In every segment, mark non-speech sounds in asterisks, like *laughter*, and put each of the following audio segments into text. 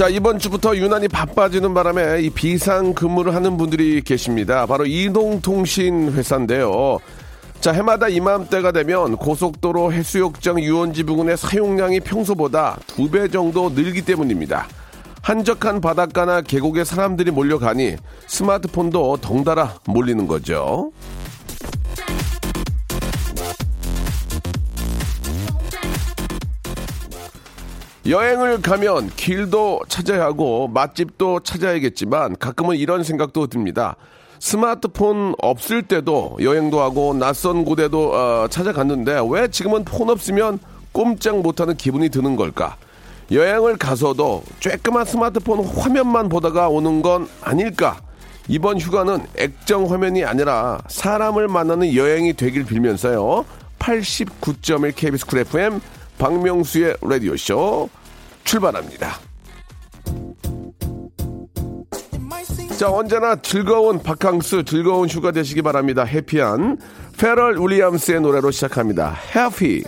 자 이번 주부터 유난히 바빠지는 바람에 이 비상 근무를 하는 분들이 계십니다. 바로 이동통신 회사인데요. 자 해마다 이맘때가 되면 고속도로 해수욕장 유원지 부근의 사용량이 평소보다 두 배 정도 늘기 때문입니다. 한적한 바닷가나 계곡에 사람들이 몰려가니 스마트폰도 덩달아 몰리는 거죠. 여행을 가면 길도 찾아야 하고 맛집도 찾아야겠지만 가끔은 이런 생각도 듭니다. 스마트폰 없을 때도 여행도 하고 낯선 곳에도 어, 찾아갔는데 왜 지금은 폰 없으면 꼼짝 못하는 기분이 드는 걸까? 여행을 가서도 쬐끄만 스마트폰 화면만 보다가 오는 건 아닐까? 이번 휴가는 액정 화면이 아니라 사람을 만나는 여행이 되길 빌면서요. 89.1 KBS Cool FM 박명수의 라디오쇼 출발합니다. 자, 언제나 즐거운 바캉스, 즐거운 휴가 되시기 바랍니다. Happy한 퍼렐 윌리엄스의 노래로 시작합니다. Happy.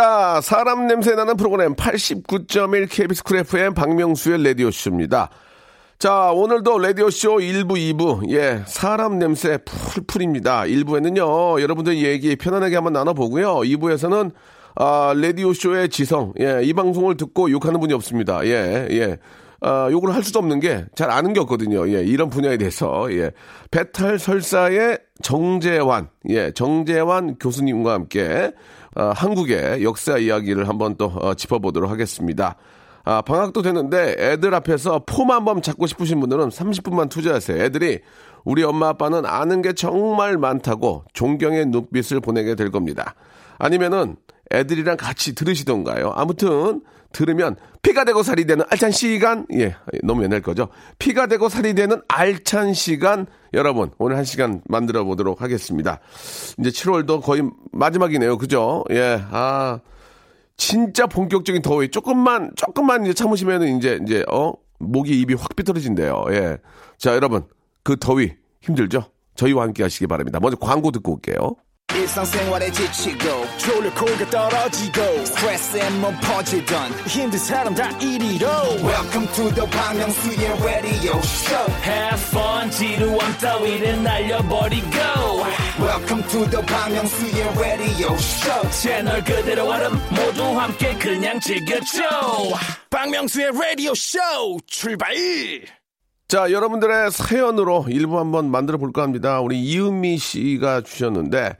자, 사람 냄새 나는 프로그램 89.1 KBS Cool FM 박명수의 라디오쇼입니다. 자, 오늘도 라디오쇼 1부, 2부, 예, 사람 냄새 풀풀입니다. 1부에는요, 여러분들 얘기 편안하게 한번 나눠보고요. 2부에서는, 아, 라디오쇼의 지성, 예, 이 방송을 듣고 욕하는 분이 없습니다. 예, 예. 아, 욕을 할 수도 없는 게 잘 아는 게 없거든요. 예, 이런 분야에 대해서. 예. 배탈 설사의 정재환, 예, 정재환 교수님과 함께 어, 한국의 역사 이야기를 한번 또 어, 짚어보도록 하겠습니다. 아, 방학도 되는데 애들 앞에서 폼 한번 잡고 싶으신 분들은 30분만 투자하세요. 애들이 우리 엄마 아빠는 아는 게 정말 많다고 존경의 눈빛을 보내게 될 겁니다. 아니면은 애들이랑 같이 들으시던가요. 아무튼 들으면 피가 되고 살이 되는 알찬 시간 예 너무 옛날 거죠. 피가 되고 살이 되는 알찬 시간 여러분 오늘 한 시간 만들어 보도록 하겠습니다. 이제 7월도 거의 마지막이네요. 그죠? 예아 진짜 본격적인 더위. 조금만 조금만 이제 참으시면은 이제 이제 어 목이 입이 확 삐뚤어진대요. 예자 여러분 그 더위 힘들죠? 저희와 함께 하시기 바랍니다. 먼저 광고 듣고 올게요 일상생활에 지치고, 졸려 코가 떨어지고, 스트레스에 몸 퍼지던, 힘든 사람 다 이리로. welcome to the Bang Myung-soo's radio show Have fun 지루함 따위를 날려버리고 welcome to the Bang Myung-soo's radio show 채널 그대로 얼음 모두 함께 그냥 즐겨줘 박명수의 라디오 쇼 출발. 자, 여러분들의 사연으로 일부 한번 만들어 볼까 합니다. 우리 이은미 씨가 주셨는데,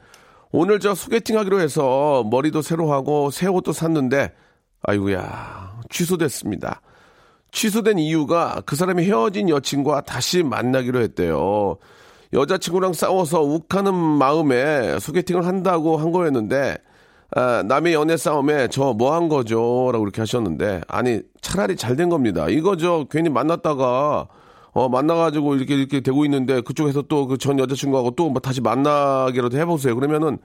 오늘 저 소개팅 하기로 해서 머리도 새로 하고 새 옷도 샀는데, 아이고야, 취소됐습니다. 취소된 이유가 그 사람이 헤어진 여친과 다시 만나기로 했대요. 여자친구랑 싸워서 욱하는 마음에 소개팅을 한다고 한 거였는데, 아, 남의 연애 싸움에 저 뭐 한 거죠? 라고 이렇게 하셨는데, 아니, 차라리 잘 된 겁니다. 이거 저 괜히 만났다가, 어, 만나가지고 이렇게 이렇게 되고 있는데, 그쪽에서 또 그 전 여자친구하고 또 뭐 다시 만나기라도 해보세요. 그러면은,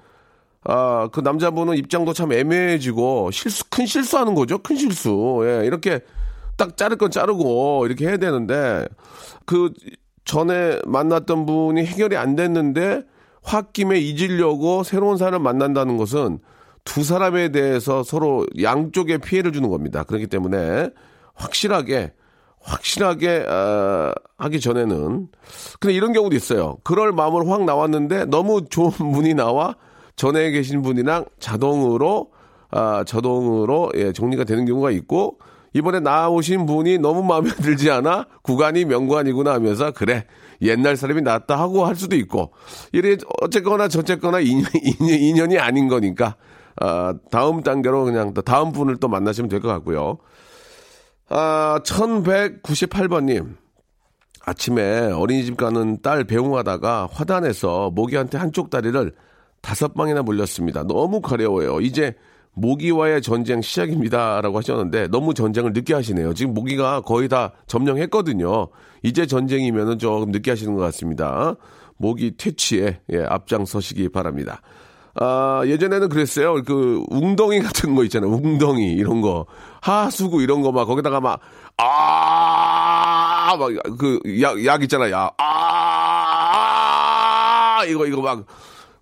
아, 그 남자분은 입장도 참 애매해지고, 실수, 큰 실수하는 거죠? 큰 실수. 예, 이렇게 딱 자를 건 자르고, 이렇게 해야 되는데, 그 전에 만났던 분이 해결이 안 됐는데, 홧김에 잊으려고 새로운 사람을 만난다는 것은 두 사람에 대해서 서로 양쪽에 피해를 주는 겁니다. 그렇기 때문에 확실하게 확실하게 어, 하기 전에는 근데 이런 경우도 있어요. 그럴 마음으로 확 나왔는데 너무 좋은 *laughs* 분이 나와 전에 계신 분이랑 자동으로 아, 자동으로 예, 정리가 되는 경우가 있고 이번에 나오신 분이 너무 마음에 *laughs* 들지 않아 구간이 명관이구나 하면서 그래 옛날 사람이 낫다 하고 할 수도 있고 이래 어쨌거나 저쨌거나 인연, *laughs* 인연, 인연이 아닌 거니까 아, 다음 단계로 그냥 또 다음 분을 또 만나시면 될 것 같고요. 아, 1198번님. 아침에 어린이집 가는 딸 배웅하다가 화단에서 모기한테 한쪽 다리를 다섯 방이나 물렸습니다. 너무 가려워요. 이제 모기와의 전쟁 시작입니다 라고 하셨는데 너무 전쟁을 늦게 하시네요. 지금 모기가 거의 다 점령했거든요. 이제 전쟁이면 은 조금 늦게 하시는 것 같습니다. 모기 퇴치에 예, 앞장서시기 바랍니다. 아, 예전에는 그랬어요. 그, 웅덩이 같은 거 있잖아요. 웅덩이, 이런 거. 하수구, 이런 거 막, 거기다가 막, 아, 막, 그, 약, 약 있잖아요. 약. 아, 이거, 이거 막,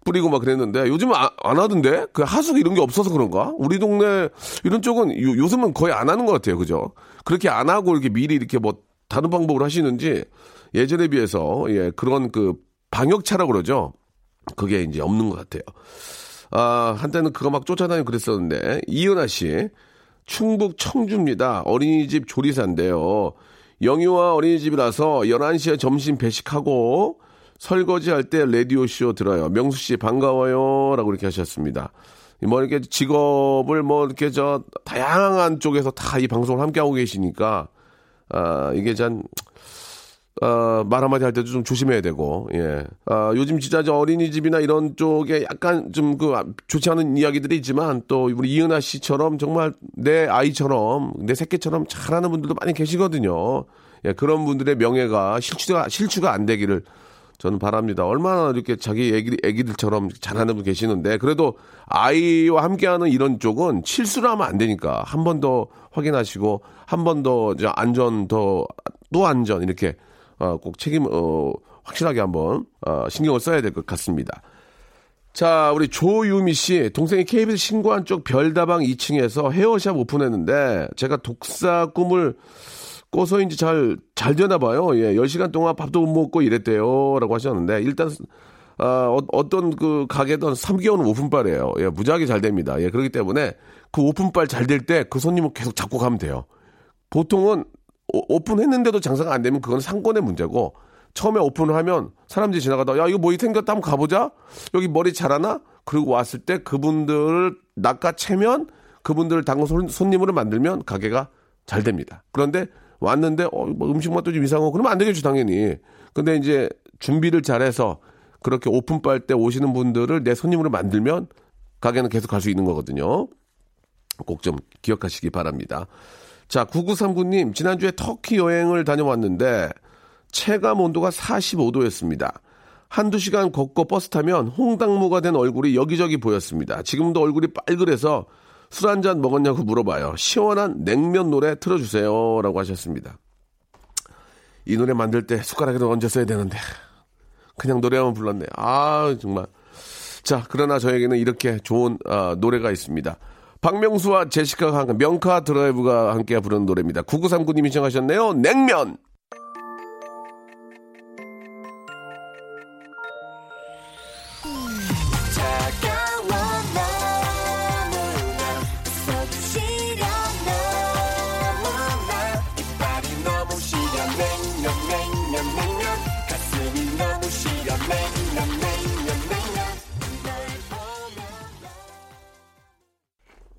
뿌리고 막 그랬는데, 요즘은 안, 안 하던데? 그 하수구 이런 게 없어서 그런가? 우리 동네, 이런 쪽은 요, 요즘은 거의 안 하는 것 같아요. 그죠? 그렇게 안 하고 이렇게 미리 이렇게 뭐, 다른 방법으로 하시는지, 예전에 비해서, 예, 그런 그, 방역차라고 그러죠. 그게 이제 없는 것 같아요. 아, 한때는 그거 막 쫓아다니고 그랬었는데, 이은하 씨, 충북 청주입니다. 어린이집 조리사인데요. 영유아 어린이집이라서 11시에 점심 배식하고 설거지 할 때 라디오쇼 들어요. 명수 씨 반가워요. 라고 이렇게 하셨습니다. 뭐 이렇게 직업을 뭐 이렇게 저 다양한 쪽에서 다 이 방송을 함께하고 계시니까, 아, 이게 참, 어, 말 한마디 할 때도 좀 조심해야 되고, 예. 아, 요즘 진짜 저 어린이집이나 이런 쪽에 약간 좀 그 좋지 않은 이야기들이 있지만 또 우리 이은하 씨처럼 정말 내 아이처럼, 내 새끼처럼 잘하는 분들도 많이 계시거든요. 예, 그런 분들의 명예가 실추가, 실추가 안 되기를 저는 바랍니다. 얼마나 이렇게 자기 애기, 애기들처럼 잘하는 분 계시는데, 그래도 아이와 함께하는 이런 쪽은 실수를 하면 안 되니까 한 번 더 확인하시고, 한 번 더 안전 더, 또 안전 이렇게 어, 꼭 책임, 어, 확실하게 한번, 어, 신경을 써야 될 것 같습니다. 자, 우리 조유미 씨, 동생이 KBS 신고한 쪽 별다방 2층에서 헤어샵 오픈했는데, 제가 독사 꿈을 꿔서인지 잘, 잘 되나 봐요. 예, 10시간 동안 밥도 못 먹고 이랬대요. 라고 하셨는데, 일단, 아, 어, 떤그 가게든 3개월은 오픈빨이에요. 예, 무지하게 잘 됩니다. 예, 그렇기 때문에 그 오픈빨 잘 될 때 그 손님을 계속 잡고 가면 돼요. 보통은 오픈했는데도 장사가 안 되면 그건 상권의 문제고 처음에 오픈을 하면 사람들이 지나가다 야 이거 뭐 생겼다 한번 가보자. 여기 머리 잘하나? 그리고 왔을 때 그분들을 낚아채면 그분들을 당근 손님으로 만들면 가게가 잘 됩니다. 그런데 왔는데 어, 뭐 음식 맛도 좀 이상하고 그러면 안 되겠죠 당연히. 근데 이제 준비를 잘해서 그렇게 오픈빨 때 오시는 분들을 내 손님으로 만들면 가게는 계속 갈 수 있는 거거든요. 꼭 좀 기억하시기 바랍니다. 자, 9939님, 지난주에 터키 여행을 다녀왔는데, 체감 온도가 45도였습니다. 한두 시간 걷고 버스 타면 홍당무가 된 얼굴이 여기저기 보였습니다. 지금도 얼굴이 빨그래서 술 한 잔 먹었냐고 물어봐요. 시원한 냉면 노래 틀어주세요. 라고 하셨습니다. 이 노래 만들 때 숟가락에도 얹었어야 되는데. 그냥 노래하면 불렀네. 아, 정말. 자, 그러나 저에게는 이렇게 좋은 아, 노래가 있습니다. 박명수와 제시카가 함께 명카 드라이브가 함께 부르는 노래입니다. 9939님이 신청하셨네요. 냉면!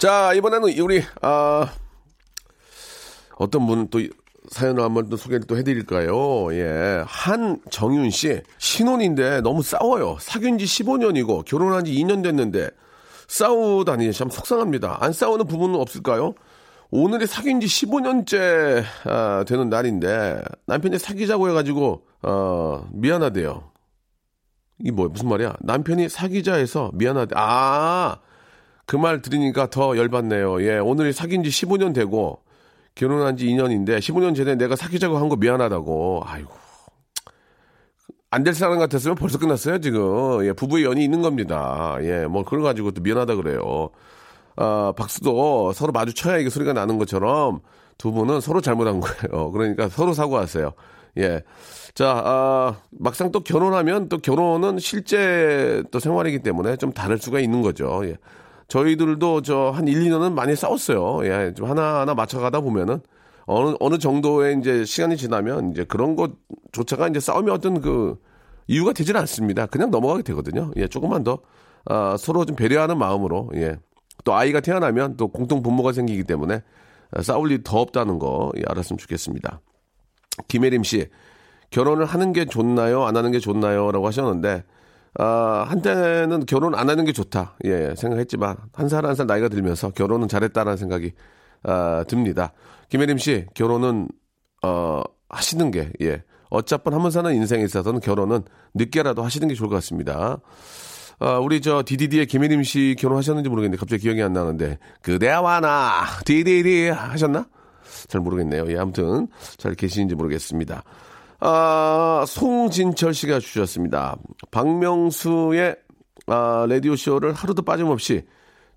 자, 이번에는 우리, 아, 어떤 분 또 사연을 한번 또 소개를 또 해드릴까요? 예. 한정윤 씨. 신혼인데 너무 싸워요. 사귄 지 15년이고 결혼한 지 2년 됐는데 싸우다니 참 속상합니다. 안 싸우는 부분은 없을까요? 오늘이 사귄 지 15년째 아, 되는 날인데 남편이 사귀자고 해가지고 어, 미안하대요. 이 뭐야 무슨 말이야? 남편이 사귀자 해서 미안하대. 아 그 말 들으니까 더 열받네요. 예, 오늘이 사귄 지 15년 되고 결혼한 지 2년인데 15년 전에 내가 사귀자고 한 거 미안하다고. 아이고. 안 될 사람 같았으면 벌써 끝났어요, 지금. 예, 부부의 연이 있는 겁니다. 예, 뭐 그걸 가지고 또 미안하다 그래요. 아, 박수도 서로 마주쳐야 이게 소리가 나는 것처럼 두 분은 서로 잘못한 거예요. *laughs* 그러니까 서로 사과하세요. 예. 자, 아, 막상 또 결혼하면 또 결혼은 실제 또 생활이기 때문에 좀 다를 수가 있는 거죠. 예. 저희들도 저 한 1, 2년은 많이 싸웠어요. 예, 좀 하나하나 맞춰가다 보면은 어느, 어느 정도의 이제 시간이 지나면 이제 그런 것조차가 이제 싸움이 어떤 그 이유가 되지는 않습니다. 그냥 넘어가게 되거든요. 예, 조금만 더, 아, 서로 좀 배려하는 마음으로, 예, 또 아이가 태어나면 또 공통 분모가 생기기 때문에 아, 싸울 일이 더 없다는 거 예, 알았으면 좋겠습니다. 김혜림 씨, 결혼을 하는 게 좋나요? 안 하는 게 좋나요? 라고 하셨는데, 아, 한때는 결혼 안 하는 게 좋다. 예, 생각했지만, 한살 한 살 나이가 들면서 결혼은 잘했다라는 생각이, 아, 듭니다. 김혜림 씨, 결혼은, 어, 하시는 게, 예. 어차피 한번 사는 인생에 있어서는 결혼은 늦게라도 하시는 게 좋을 것 같습니다. 아, 우리 저 디디디의 김혜림 씨 결혼하셨는지 모르겠는데 갑자기 기억이 안 나는데 그대와 나 디디디 하셨나? 잘 모르겠네요. 예, 아무튼 잘 계시는지 모르겠습니다. 아, 송진철 씨가 주셨습니다. 박명수의 아, 라디오 쇼를 하루도 빠짐없이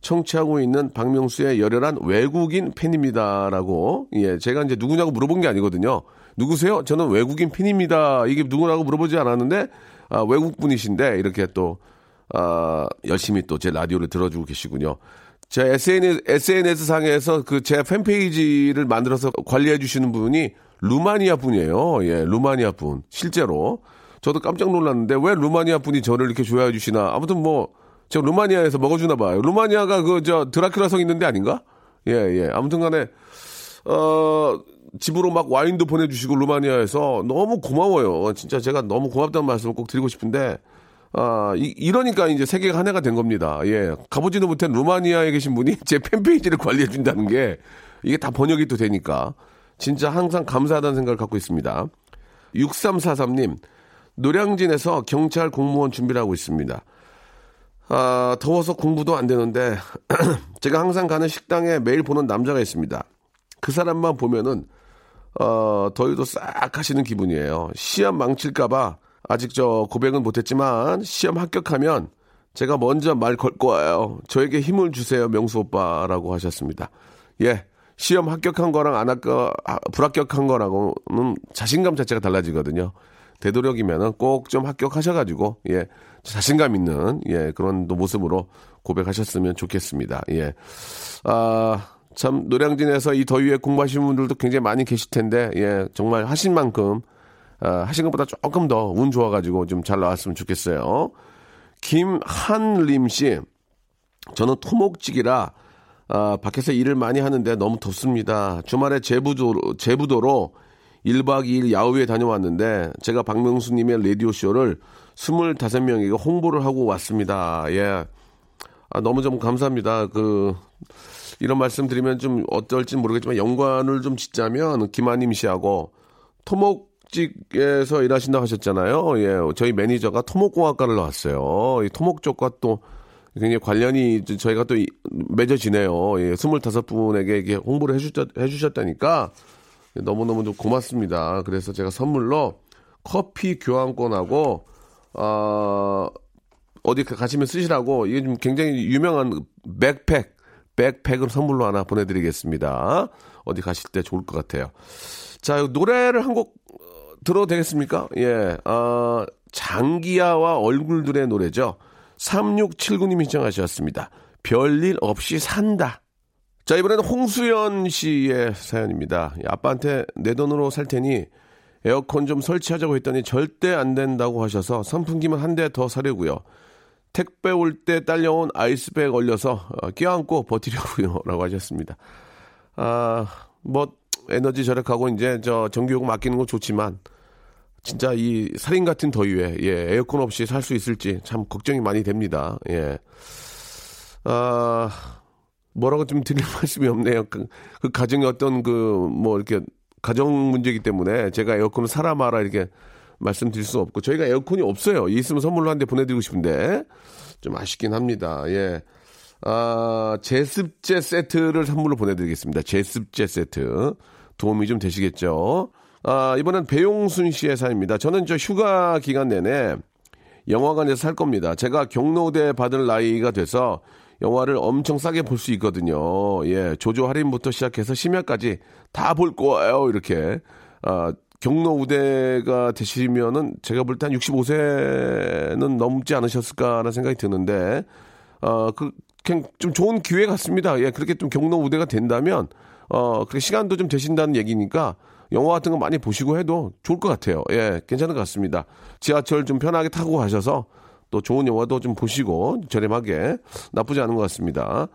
청취하고 있는 박명수의 열혈한 외국인 팬입니다라고 예, 제가 이제 누구냐고 물어본 게 아니거든요. 누구세요? 저는 외국인 팬입니다. 이게 누구라고 물어보지 않았는데 아, 외국 분이신데 이렇게 또 아, 열심히 또 제 라디오를 들어주고 계시군요. 제 SNS, SNS 상에서 그 제 팬페이지를 만들어서 관리해 주시는 분이 루마니아 분이에요. 예, 루마니아 분. 실제로. 저도 깜짝 놀랐는데 왜 루마니아 분이 저를 이렇게 좋아해 주시나. 아무튼 뭐, 저 루마니아에서 먹어주나 봐요. 루마니아가 그, 저, 드라큘라 성 있는데 아닌가? 예, 예. 아무튼 간에, 어, 집으로 막 와인도 보내주시고 루마니아에서 너무 고마워요. 진짜 제가 너무 고맙다는 말씀을 꼭 드리고 싶은데, 아, 이, 러니까 이제 세계가 하나가 된 겁니다. 예. 가보지도 못한 루마니아에 계신 분이 *laughs* 제 팬페이지를 관리해 준다는 게 이게 다 번역이 또 되니까 진짜 항상 감사하다는 생각을 갖고 있습니다. 6343님, 노량진에서 경찰 공무원 준비를 하고 있습니다. 아, 더워서 공부도 안 되는데 *clears throat* 제가 항상 가는 식당에 매일 보는 남자가 있습니다. 그 사람만 보면은 어, 더위도 싹 하시는 기분이에요. 시험 망칠까봐 아직 저 고백은 못했지만 시험 합격하면 제가 먼저 말 걸 거예요. 저에게 힘을 주세요, 명수 오빠라고 하셨습니다. 예. 시험 합격한 거랑 안 합격, 아, 불합격한 거랑은 자신감 자체가 달라지거든요. 되도록이면은 꼭 좀 합격하셔가지고, 예, 자신감 있는, 예, 그런 또 모습으로 고백하셨으면 좋겠습니다. 예. 아, 참, 노량진에서 이 더위에 공부하시는 분들도 굉장히 많이 계실 텐데, 예, 정말 하신 만큼, 아, 하신 것보다 조금 더 운 좋아가지고 좀 잘 나왔으면 좋겠어요. 김한림 씨, 저는 토목직이라 아, 밖에서 일을 많이 하는데 너무 덥습니다. 주말에 제부도로, 제부도로 1박 2일 야유회 다녀왔는데 제가 박명수님의 라디오쇼를 25명에게 홍보를 하고 왔습니다. 예. 아, 너무 좀 감사합니다. 그, 이런 말씀 드리면 좀 어떨지 모르겠지만 연관을 좀 짓자면 김한임 씨하고 토목직에서 일하신다고 하셨잖아요. 예. 저희 매니저가 토목공학과를 나왔어요. 이 토목 쪽과 또 굉장히 관련이 저희가 또 맺어지네요. 예, 25분에게 이게 홍보를 해주셨, 해주셨다니까 너무너무 좀 고맙습니다. 그래서 제가 선물로 커피 교환권하고, 어, 어디 가시면 쓰시라고 이게 좀 굉장히 유명한 백팩, 백팩을 선물로 하나 보내드리겠습니다. 어디 가실 때 좋을 것 같아요. 자, 노래를 한 곡 들어도 되겠습니까? 예, 어, 장기야와 얼굴들의 노래죠. 3679님이 신청하셨습니다. 별일 없이 산다. 자, 이번에는 홍수연 씨의 사연입니다. 아빠한테 내 돈으로 살 테니 에어컨 좀 설치하자고 했더니 절대 안 된다고 하셔서 선풍기만 한 대 더 사려고요. 택배 올 때 딸려온 아이스백 얼려서 어, 껴안고 버티려고요. *laughs* 라고 하셨습니다. 아, 뭐, 에너지 절약하고 이제 저 전기요금 맡기는 건 좋지만 진짜 이 살인 같은 더위에 예, 에어컨 없이 살 수 있을지 참 걱정이 많이 됩니다. 예. 아, 뭐라고 좀 드릴 *laughs* 말씀이 없네요. 그, 그 가정의 어떤 그 뭐 이렇게 가정 문제이기 때문에 제가 에어컨을 사라 마라 이렇게 말씀드릴 수 없고 저희가 에어컨이 없어요. 있으면 선물로 한 대 보내드리고 싶은데 좀 아쉽긴 합니다. 예. 아, 제습제 세트를 선물로 보내드리겠습니다. 제습제 세트. 도움이 좀 되시겠죠? 아, 이번엔 배용순 씨의 사연입니다. 저는 저 휴가 기간 내내 영화관에서 살 겁니다. 제가 경로대 받을 나이가 돼서 영화를 엄청 싸게 볼 수 있거든요. 예, 조조 할인부터 시작해서 심야까지 다 볼 거예요. 이렇게. 아, 경로 우대가 되시면은 제가 볼 때 한 65세는 넘지 않으셨을까라는 생각이 드는데, 어, 그, 그냥 좀 좋은 기회 같습니다. 예, 그렇게 좀 경로 우대가 된다면, 어, 그렇게 시간도 좀 되신다는 얘기니까, 영화 같은 거 많이 보시고 해도 좋을 것 같아요. 예, 괜찮은 것 같습니다. 지하철 좀 편하게 타고 가셔서 또 좋은 영화도 좀 보시고 저렴하게 나쁘지 않은 것 같습니다.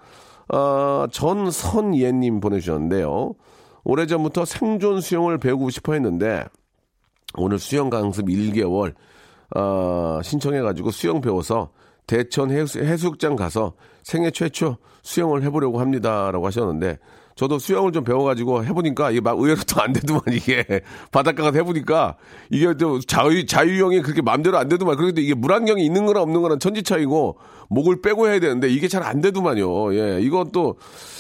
어, 전선예님 보내주셨는데요. 오래전부터 생존 수영을 배우고 싶어 했는데, 오늘 수영 강습 1개월, 어, 신청해가지고 수영 배워서 대천 해수, 해수욕장 가서 생애 최초 수영을 해보려고 합니다라고 하셨는데 저도 수영을 좀 배워가지고 해보니까 이게 막 의외로 또 안 되더만 *laughs* 이게 바닷가 가서 해보니까 이게 또 자유 자유형이 그렇게 마음대로 안 되더만 그런데 이게 물안경이 있는 거나 없는 거나 천지 차이고 목을 빼고 해야 되는데 이게 잘 안 되더만요. 예, 이건 또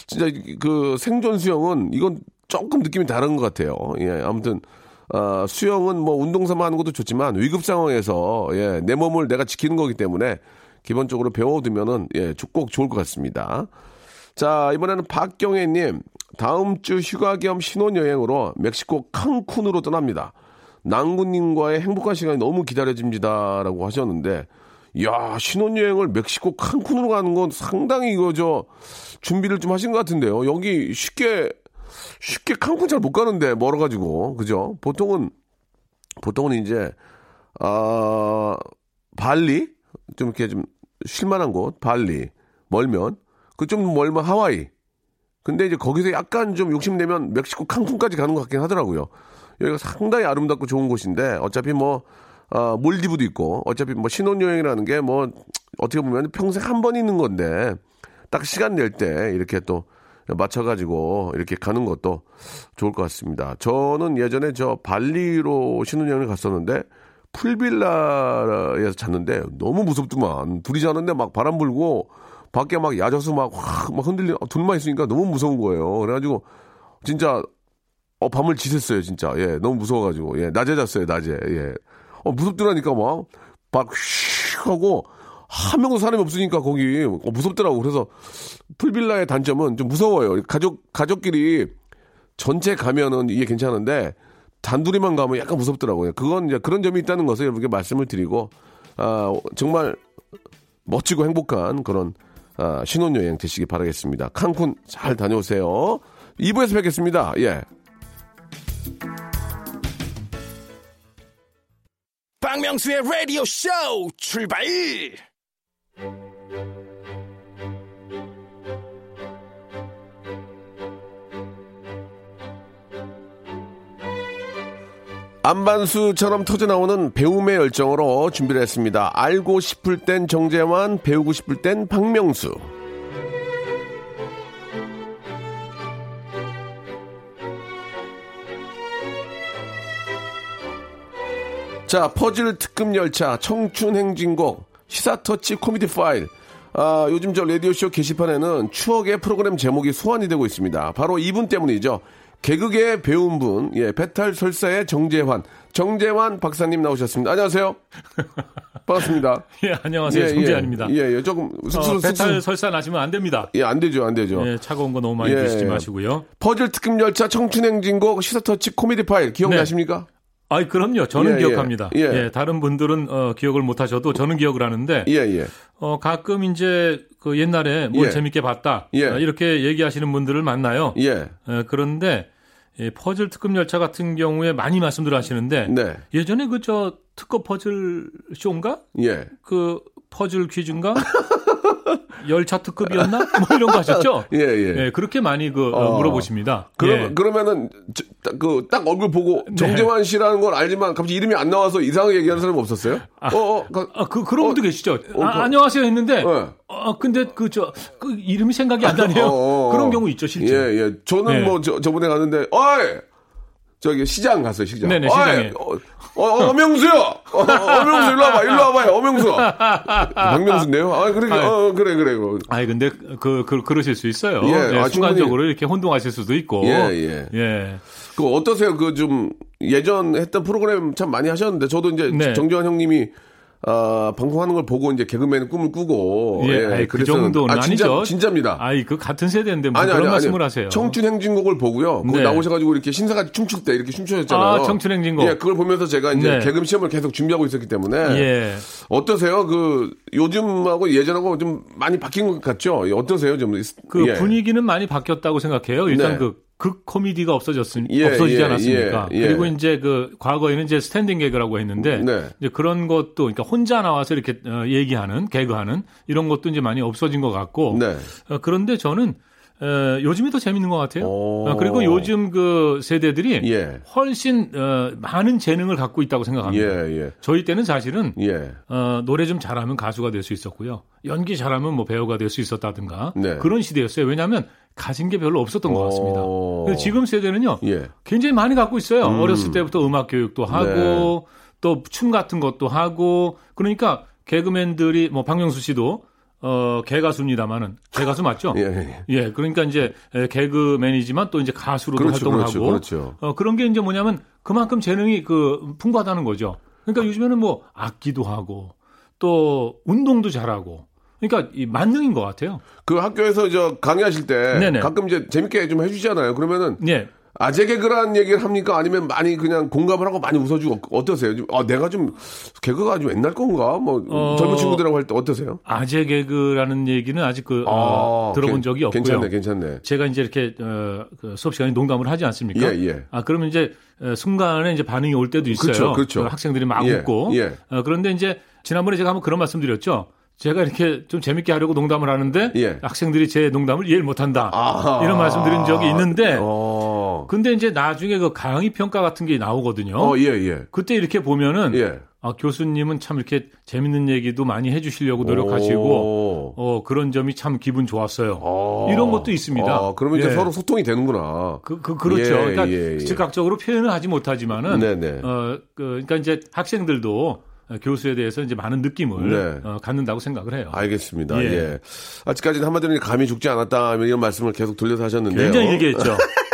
진짜 그 생존 수영은 이건 조금 느낌이 다른 것 같아요. 예, 아무튼 어, 수영은 뭐 운동 삼아 하는 것도 좋지만 위급 상황에서 예, 내 몸을 내가 지키는 거기 때문에 기본적으로 배워두면은 예, 꼭 좋을 것 같습니다. 자, 이번에는 박경혜님, 다음 주 휴가 겸 신혼여행으로 멕시코 칸쿤으로 떠납니다. 낭구님과의 행복한 시간이 너무 기다려집니다. 라고 하셨는데, 이야, 신혼여행을 멕시코 칸쿤으로 가는 건 상당히 이거 저, 준비를 좀 하신 것 같은데요. 여기 쉽게, 쉽게 칸쿤 잘 못 가는데, 멀어가지고. 그죠? 보통은, 보통은 이제, 아, 발리? 좀 이렇게 좀 쉴만한 곳, 발리. 멀면. 그 좀 멀면 하와이. 근데 이제 거기서 약간 좀 욕심내면 멕시코 칸쿤까지 가는 것 같긴 하더라고요. 여기가 상당히 아름답고 좋은 곳인데 어차피 뭐, 아, 몰디브도 있고 어차피 뭐 신혼여행이라는 게 뭐 어떻게 보면 평생 한 번 있는 건데 딱 시간 낼 때 이렇게 또 맞춰가지고 이렇게 가는 것도 좋을 것 같습니다. 저는 예전에 저 발리로 신혼여행을 갔었는데 풀빌라에서 잤는데 너무 무섭더만. 둘이 자는데 막 바람 불고 밖에 막 야자수 막 확 막 흔들리 둘만 있으니까 너무 무서운 거예요. 그래가지고 진짜 어 밤을 지샜어요 진짜. 예, 너무 무서워가지고 예 낮에 잤어요 낮에 예. 어 무섭더라니까 막막휙 하고 한 명도 사람이 없으니까 거기 어, 무섭더라고. 그래서 풀빌라의 단점은 좀 무서워요. 가족 가족끼리 전체 가면은 이게 괜찮은데 단둘이만 가면 약간 무섭더라고요. 그건 이제 그런 점이 있다는 것을 여러분께 말씀을 드리고 아, 정말 멋지고 행복한 그런 아, 신혼여행 되시기 바라겠습니다. 칸쿤 잘 다녀오세요. 2부에서 뵙겠습니다. 예. 박명수의 라디오 쇼 출발! 안반수처럼 터져나오는 배움의 열정으로 준비를 했습니다. 알고 싶을 땐 정재환, 배우고 싶을 땐 박명수. 자, 퍼즐 특급 열차, 청춘 행진곡, 시사터치 코미디 파일. 아, 요즘 저 라디오쇼 게시판에는 추억의 프로그램 제목이 소환이 되고 있습니다. 바로 이분 때문이죠. 개그계 배운 분, 예, 배탈 설사의 정재환, 정재환 박사님 나오셨습니다. 안녕하세요. *laughs* 반갑습니다. 예, 안녕하세요. 정재환입니다. 예, 예, 조금 쑥스러 어, 배탈 설사 나시면 안 됩니다. 예, 안 되죠, 안 되죠. 예, 차가운 거 너무 많이 예, 드시지 예. 마시고요. 퍼즐 특급 열차 청춘행진곡 시사터치 코미디 파일 기억나십니까? 아이, 그럼요. 저는 예, 기억합니다. 예. 예, 예. 다른 분들은 어, 기억을 못 하셔도 저는 기억을 하는데 예, 예. 어, 가끔 이제 그 옛날에 뭘 예. 재밌게 봤다. 예. 어, 이렇게 얘기하시는 분들을 만나요. 예. 어, 그런데 이 퍼즐 특급 열차 같은 경우에 많이 말씀들 하시는데 네. 예전에 그 저 특급 퍼즐 쇼인가? 예. 그 퍼즐 퀴즈인가? *laughs* 열차 특급이었나? 뭐 이런 거 하셨죠? *laughs* 예, 예. 예, 그렇게 많이 그 어, 어. 물어보십니다. 그러, 예. 그러면은 그딱 얼굴 보고 정재환 씨라는 걸 알지만 갑자기 이름이 안 나와서 이상하게 얘기하는 사람이 없었어요? 어, 어, 그, 아, 그, 그런 분도 계시죠? 어, 아, 그- 안녕하세요 했는데, 네. 어, 근데 그, 저, 그 이름이 생각이 안 나네요. 어, 어, 어. 그런 경우 있죠, 실제. 예, 예. 저는 네. 뭐 저, 저번에 갔는데, 어이! 저기 시장 갔어요, 시장. 네네! 시장에. 어, 어, 어, 어명수요! 어, 어, 명수 일로 와봐, 일로 와봐요, 어명수! 박명수인데요? 아, 그래, 아유. 어, 그래, 그래. 아니, 근데 그, 그, 그러실 수 있어요. 예, 아, 순간적으로 이렇게 혼동하실 수도 있고. 예, 예. 예. 그 어떠세요? 그 좀 예전 했던 프로그램 참 많이 하셨는데 저도 이제 네. 정재환 형님이 아, 방송하는 걸 보고 이제 개그맨 꿈을 꾸고 예, 그 그랬었는데- 정도는 아, 진짜, 아니죠. 진짜입니다. 아이, 그 같은 세대인데 뭐 그런 말씀을 하세요. 청춘 행진곡을 보고요. 거기 네. 나오셔가지고 이렇게 신사같이 춤출 때 이렇게 춤추셨잖아요. 아, 청춘 행진곡. 예, 그걸 보면서 제가 이제 네. 개그 시험을 계속 준비하고 있었기 때문에 예. 어떠세요? 그 요즘하고 예전하고 좀 많이 바뀐 것 같죠? 예, 어떠세요? 좀그 예. 분위기는 많이 바뀌었다고 생각해요. 일단 네. 그 극 코미디가 없어졌으니 예, 없어지지 예, 않았습니까? 예, 예. 그리고 이제 그 과거에는 이제 스탠딩 개그라고 했는데 네. 이제 그런 것도 그러니까 혼자 나와서 이렇게 어, 얘기하는 개그하는 이런 것도 이제 많이 없어진 것 같고 네. 어, 그런데 저는 어, 요즘이 더 재밌는 것 같아요. 오. 어, 그리고 요즘 그 세대들이 예. 훨씬 어, 많은 재능을 갖고 있다고 생각합니다. 예, 예. 저희 때는 사실은 예. 어, 노래 좀 잘하면 가수가 될 수 있었고요. 연기 잘하면 뭐 배우가 될 수 있었다든가 네. 그런 시대였어요. 왜냐하면 가진 게 별로 없었던 것 같습니다. 오. 근데 지금 세대는요. 예. 굉장히 많이 갖고 있어요. 어렸을 때부터 음악 교육도 하고 네. 또춤 같은 것도 하고 그러니까 개그맨들이 뭐 박명수 씨도 어 개가수입니다마는 개가수 맞죠? *laughs* 예, 예. 예, 그러니까 이제 에, 개그맨이지만 또 이제 가수로도 그렇죠, 활동을 그렇죠, 하고 그렇죠. 어, 그런 게 이제 뭐냐면 그만큼 재능이 그 풍부하다는 거죠. 그러니까 요즘에는 뭐 악기도 하고 또 운동도 잘하고 그러니까 이 만능인 것 같아요. 그 학교에서 저 강의하실 때 네네. 가끔 이제 재밌게 좀 해주시잖아요. 그러면은 예. 아재 개그라는 얘기를 합니까? 아니면 많이 그냥 공감을 하고 많이 웃어주고 어떠세요? 좀, 아, 내가 좀 개그가 좀 옛날 건가? 뭐 어. 젊은 친구들하고 할 때 어떠세요? 아재 개그라는 얘기는 아직 그 어, 아, 들어본 괜- 적이 없고요. 괜찮네, 괜찮네. 제가 이제 이렇게 어, 그 수업 시간에 농담을 하지 않습니까? 예, 예. 아 그러면 이제 어, 순간에 이제 반응이 올 때도 있어요. 그렇죠, 그렇죠. 그 학생들이 막 예, 웃고. 예. 어, 그런데 이제 지난번에 제가 한번 그런 말씀드렸죠. 제가 이렇게 좀 재밌게 하려고 농담을 하는데 예. 학생들이 제 농담을 이해를 못한다. 아하. 이런 말씀드린 적이 있는데. 어, 근데 이제 나중에 그 강의 평가 같은 게 나오거든요. 어, 예, 예. 그때 이렇게 보면은 예. 아, 교수님은 참 이렇게 재밌는 얘기도 많이 해주시려고 노력하시고 오. 어, 그런 점이 참 기분 좋았어요. 어. 이런 것도 있습니다. 아, 그러면 이제 예. 서로 소통이 되는구나. 그, 그, 그렇죠. 예, 그러니까 예, 예. 즉각적으로 표현을 하지 못하지만은, 네네. 어, 그, 그러니까 이제 학생들도 교수에 대해서 이제 많은 느낌을 네. 어, 갖는다고 생각을 해요. 알겠습니다. 예. 예. 아직까지는 한마디로 감이 죽지 않았다 이런 말씀을 계속 돌려서 하셨는데요. 굉장히 얘기했죠. *laughs*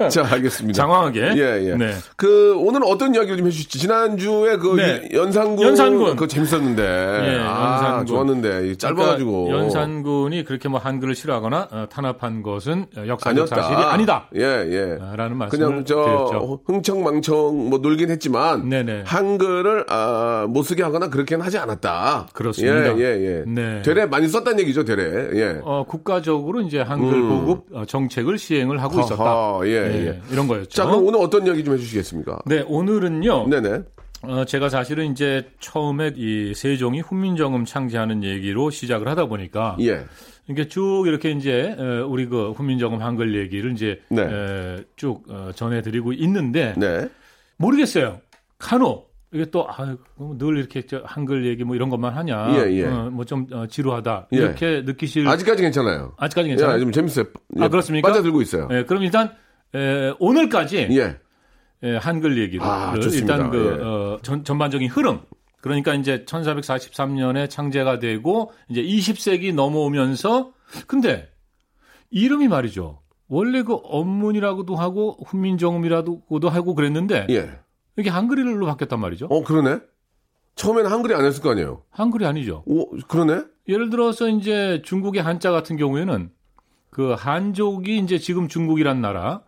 *laughs* 자, 알겠습니다. 장황하게. 예, 예. 네. 그, 오늘은 어떤 이야기를 좀 해주실지. 지난주에 그 네. 연산군. 연산군. 그거 재밌었는데. 예, 아, 연산군. 좋았는데. 이게 짧아가지고. 그러니까 연산군이 그렇게 뭐 한글을 싫어하거나 어, 탄압한 것은 어, 역사적 아니었다. 사실이 아니다. 예, 예. 아, 라는 말씀을 그냥 저 드렸죠. 흥청망청 뭐 놀긴 했지만 네네. 한글을 아, 못 쓰게 하거나 그렇게는 하지 않았다. 그렇습니다. 예, 예, 예. 네. 되레 많이 썼다는 얘기죠, 되레. 예. 어, 국가적으로 이제 한글 보급 어, 정책을 시행을 하고 있었다. 음. 하하, 예, 예. 이런 거였죠. 자, 그럼 오늘 어떤 이야기 좀 해주시겠습니까? 네, 오늘은요. 네네. 어, 제가 사실은 이제 처음에 이 세종이 훈민정음 창제하는 얘기로 시작을 하다 보니까 예. 이게 쭉 이렇게 이제 어, 우리 그 훈민정음 한글 얘기를 이제 네. 에, 쭉 어, 전해드리고 있는데 네. 모르겠어요. 간혹 이게 또늘 이렇게 저 한글 얘기 뭐 이런 것만 하냐, 예, 예. 뭐좀 지루하다 예. 이렇게 느끼실 아직까지 괜찮아요. 아직까지 예, 괜찮아요. 좀 재밌어요. 아, 그렇습니까? 빠져들고 있어요. 예, 그럼 일단 에, 오늘까지 예. 예, 한글 얘기를 아. 일단 그 예. 어, 전, 전반적인 흐름 그러니까 이제 1443년에 창제가 되고 이제 20세기 넘어오면서 근데 이름이 말이죠. 원래 그 언문이라고도 하고 훈민정음이라고도 하고 그랬는데 예. 이게 한글로 바뀌었단 말이죠. 어, 그러네? 처음에는 한글이 안 했을 거 아니에요? 한글이 아니죠. 오, 그러네? 예를 들어서 이제 중국의 한자 같은 경우에는 그 한족이 이제 지금 중국이란 나라의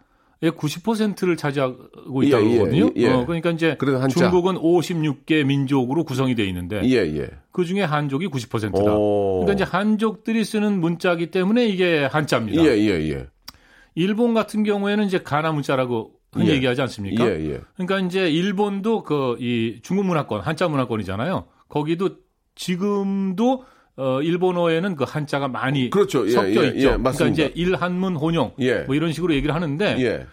90%를 차지하고 있다고 예, 예, 하거든요. 예. 어, 그러니까 이제. 중국은 56개 민족으로 구성이 돼 있는데 예, 예. 그 중에 한족이 90%다. 오. 그러니까 이제 한족들이 쓰는 문자기 때문에 이게 한자입니다. 예, 예, 예. 일본 같은 경우에는 이제 가나 문자라고 흔히 예. 얘기하지 않습니까? 예, 예. 그러니까 이제 일본도 그 이 중국 문화권, 한자 문화권이잖아요. 거기도 지금도 어 일본어에는 그 한자가 많이 그렇죠. 예, 섞여 예, 있죠. 예, 그러니까 맞습니다. 이제 일한문 혼용 예. 뭐 이런 식으로 얘기를 하는데 예.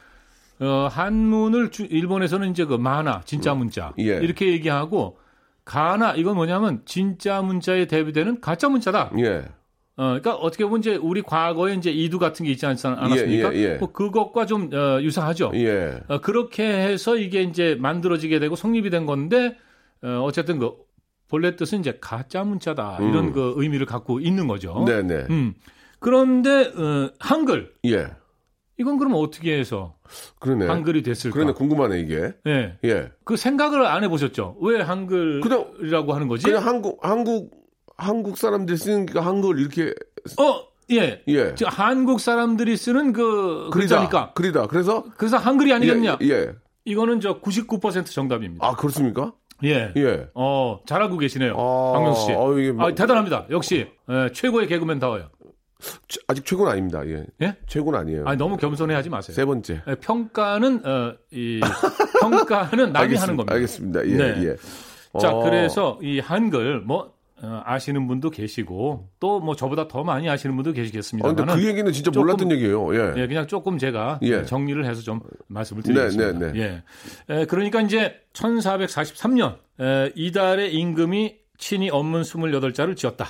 어 한문을 주- 일본에서는 이제 그 만화, 진짜 문자 예. 이렇게 얘기하고 가나 이건 뭐냐면 진짜 문자에 대비되는 가짜 문자다. 예. 어, 그러니까 어떻게 보면 이제 우리 과거에 이제 이두 같은 게 있지 않, 않았습니까? 예, 예. 뭐 그것과 좀 어, 유사하죠. 예. 어, 그렇게 해서 이게 이제 만들어지게 되고 성립이 된 건데 어, 어쨌든 그 본래 뜻은 이제 가짜 문자다 이런 음. 그 의미를 갖고 있는 거죠. 네네. 음. 그런데 어, 한글 예. 이건 그럼 어떻게 해서 그러네. 한글이 됐을까? 그러네. 궁금하네, 이게. 예. 예. 그 생각을 안 해보셨죠? 왜 한글이라고 하는 거지? 그냥 한국, 한국, 한국 사람들이 쓰는 게 한글 이렇게, 어, 예. 예. 저 한국 사람들이 쓰는 그 그리다. 글자니까. 그리다. 그래서, 그래서 한글이 아니겠냐? 예, 예. 이거는 저 99% 정답입니다. 아, 그렇습니까? 예. 예. 어, 잘하고 계시네요. 아, 박명수 씨. 어, 이게 뭐- 아, 대단합니다. 역시 예, 최고의 개그맨다워요. 최- 아직 최고는 아닙니다. 예. 예? 최고는 아니에요. 아니 너무 겸손해 하지 마세요. 세 번째. 예, 평가는 어, 이 평가는 *laughs* 남이 하는 겁니다. 알겠습니다. 예, 네. 예. 자, 어, 그래서 이 한글 뭐 어, 아시는 분도 계시고 또 뭐 저보다 더 많이 아시는 분도 아, 근데 그 얘기는 진짜 조금- 몰랐던 얘기예요. 예. 예, 그냥 조금 제가 예. 정리를 해서 좀 말씀을 네, 드리겠습니다. 네, 네. 예. 에, 그러니까 이제 1443년 에, 이달의 임금이 친히 언문 28자를 지었다.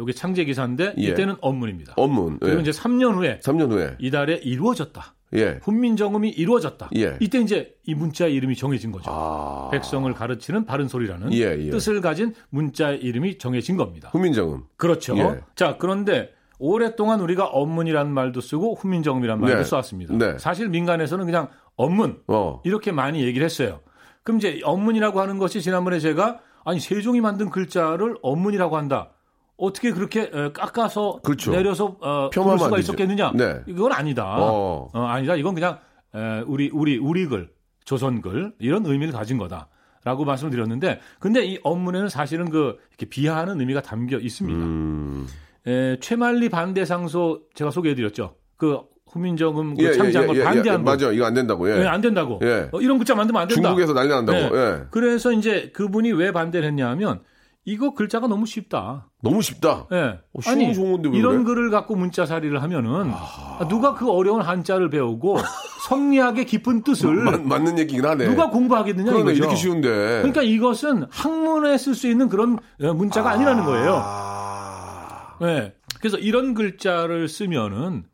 이게 창제 기사인데 예. 이때는 언문입니다. 업문. 그리고 예. 이제 3년 후에 3년 후에. 이달에 이루어졌다. 예. 훈민정음이 이루어졌다. 예. 이때 이제 이 문자 이름이 정해진 거죠. 아. 백성을 가르치는 바른 소리라는 예, 예. 뜻을 가진 문자 이름이 정해진 겁니다. 훈민정음. 그렇죠. 예. 자, 그런데 오랫동안 우리가 언문이라는 말도 쓰고 훈민정음이라는 말도 네. 써왔습니다. 네. 사실 민간에서는 그냥 언문 어. 이렇게 많이 얘기를 했어요. 그럼 이제 언문이라고 하는 것이 지난번에 제가 아니 세종이 만든 글자를 언문이라고 한다. 어떻게 그렇게 어, 깎아서 그렇죠. 내려서 어, 부를 수가. 있었겠느냐? 네. 이건 아니다. 어. 어, 아니다. 이건 그냥 에, 우리 우리 우리 글, 조선 글 이런 의미를 가진 거다 라고 말씀드렸는데, 근데 이 언문에는 사실은 그 이렇게 비하하는 의미가 담겨 있습니다. 음. 에, 최만리 반대상소 제가 소개해드렸죠. 그 후민정음 그 예, 예, 창제한 예, 걸 예, 반대한 예. 거. 맞아. 이거 안 된다고. 예. 예, 안 된다고. 예. 어, 이런 글자 만들면 안 된다. 중국에서 난리 난다고. 네. 예. 그래서 이제 그분이 왜 반대를 했냐면 이거 글자가 너무 쉽다. 너무 쉽다. 예. 어, 쉬운 거 좋은데 왜 이런 그래? 글을 갖고 문자살이를 하면은 아, 누가 그 어려운 한자를 배우고 *laughs* 성리학의 깊은 뜻을 맞, 맞는 얘기긴 하네. 누가 공부하겠느냐 그러네, 이거죠. 이렇게 쉬운데. 그러니까 이것은 학문에 쓸 수 있는 그런 어, 문자가 아 니라는 거예요. 아. 네. 그래서 이런 글자를 쓰면은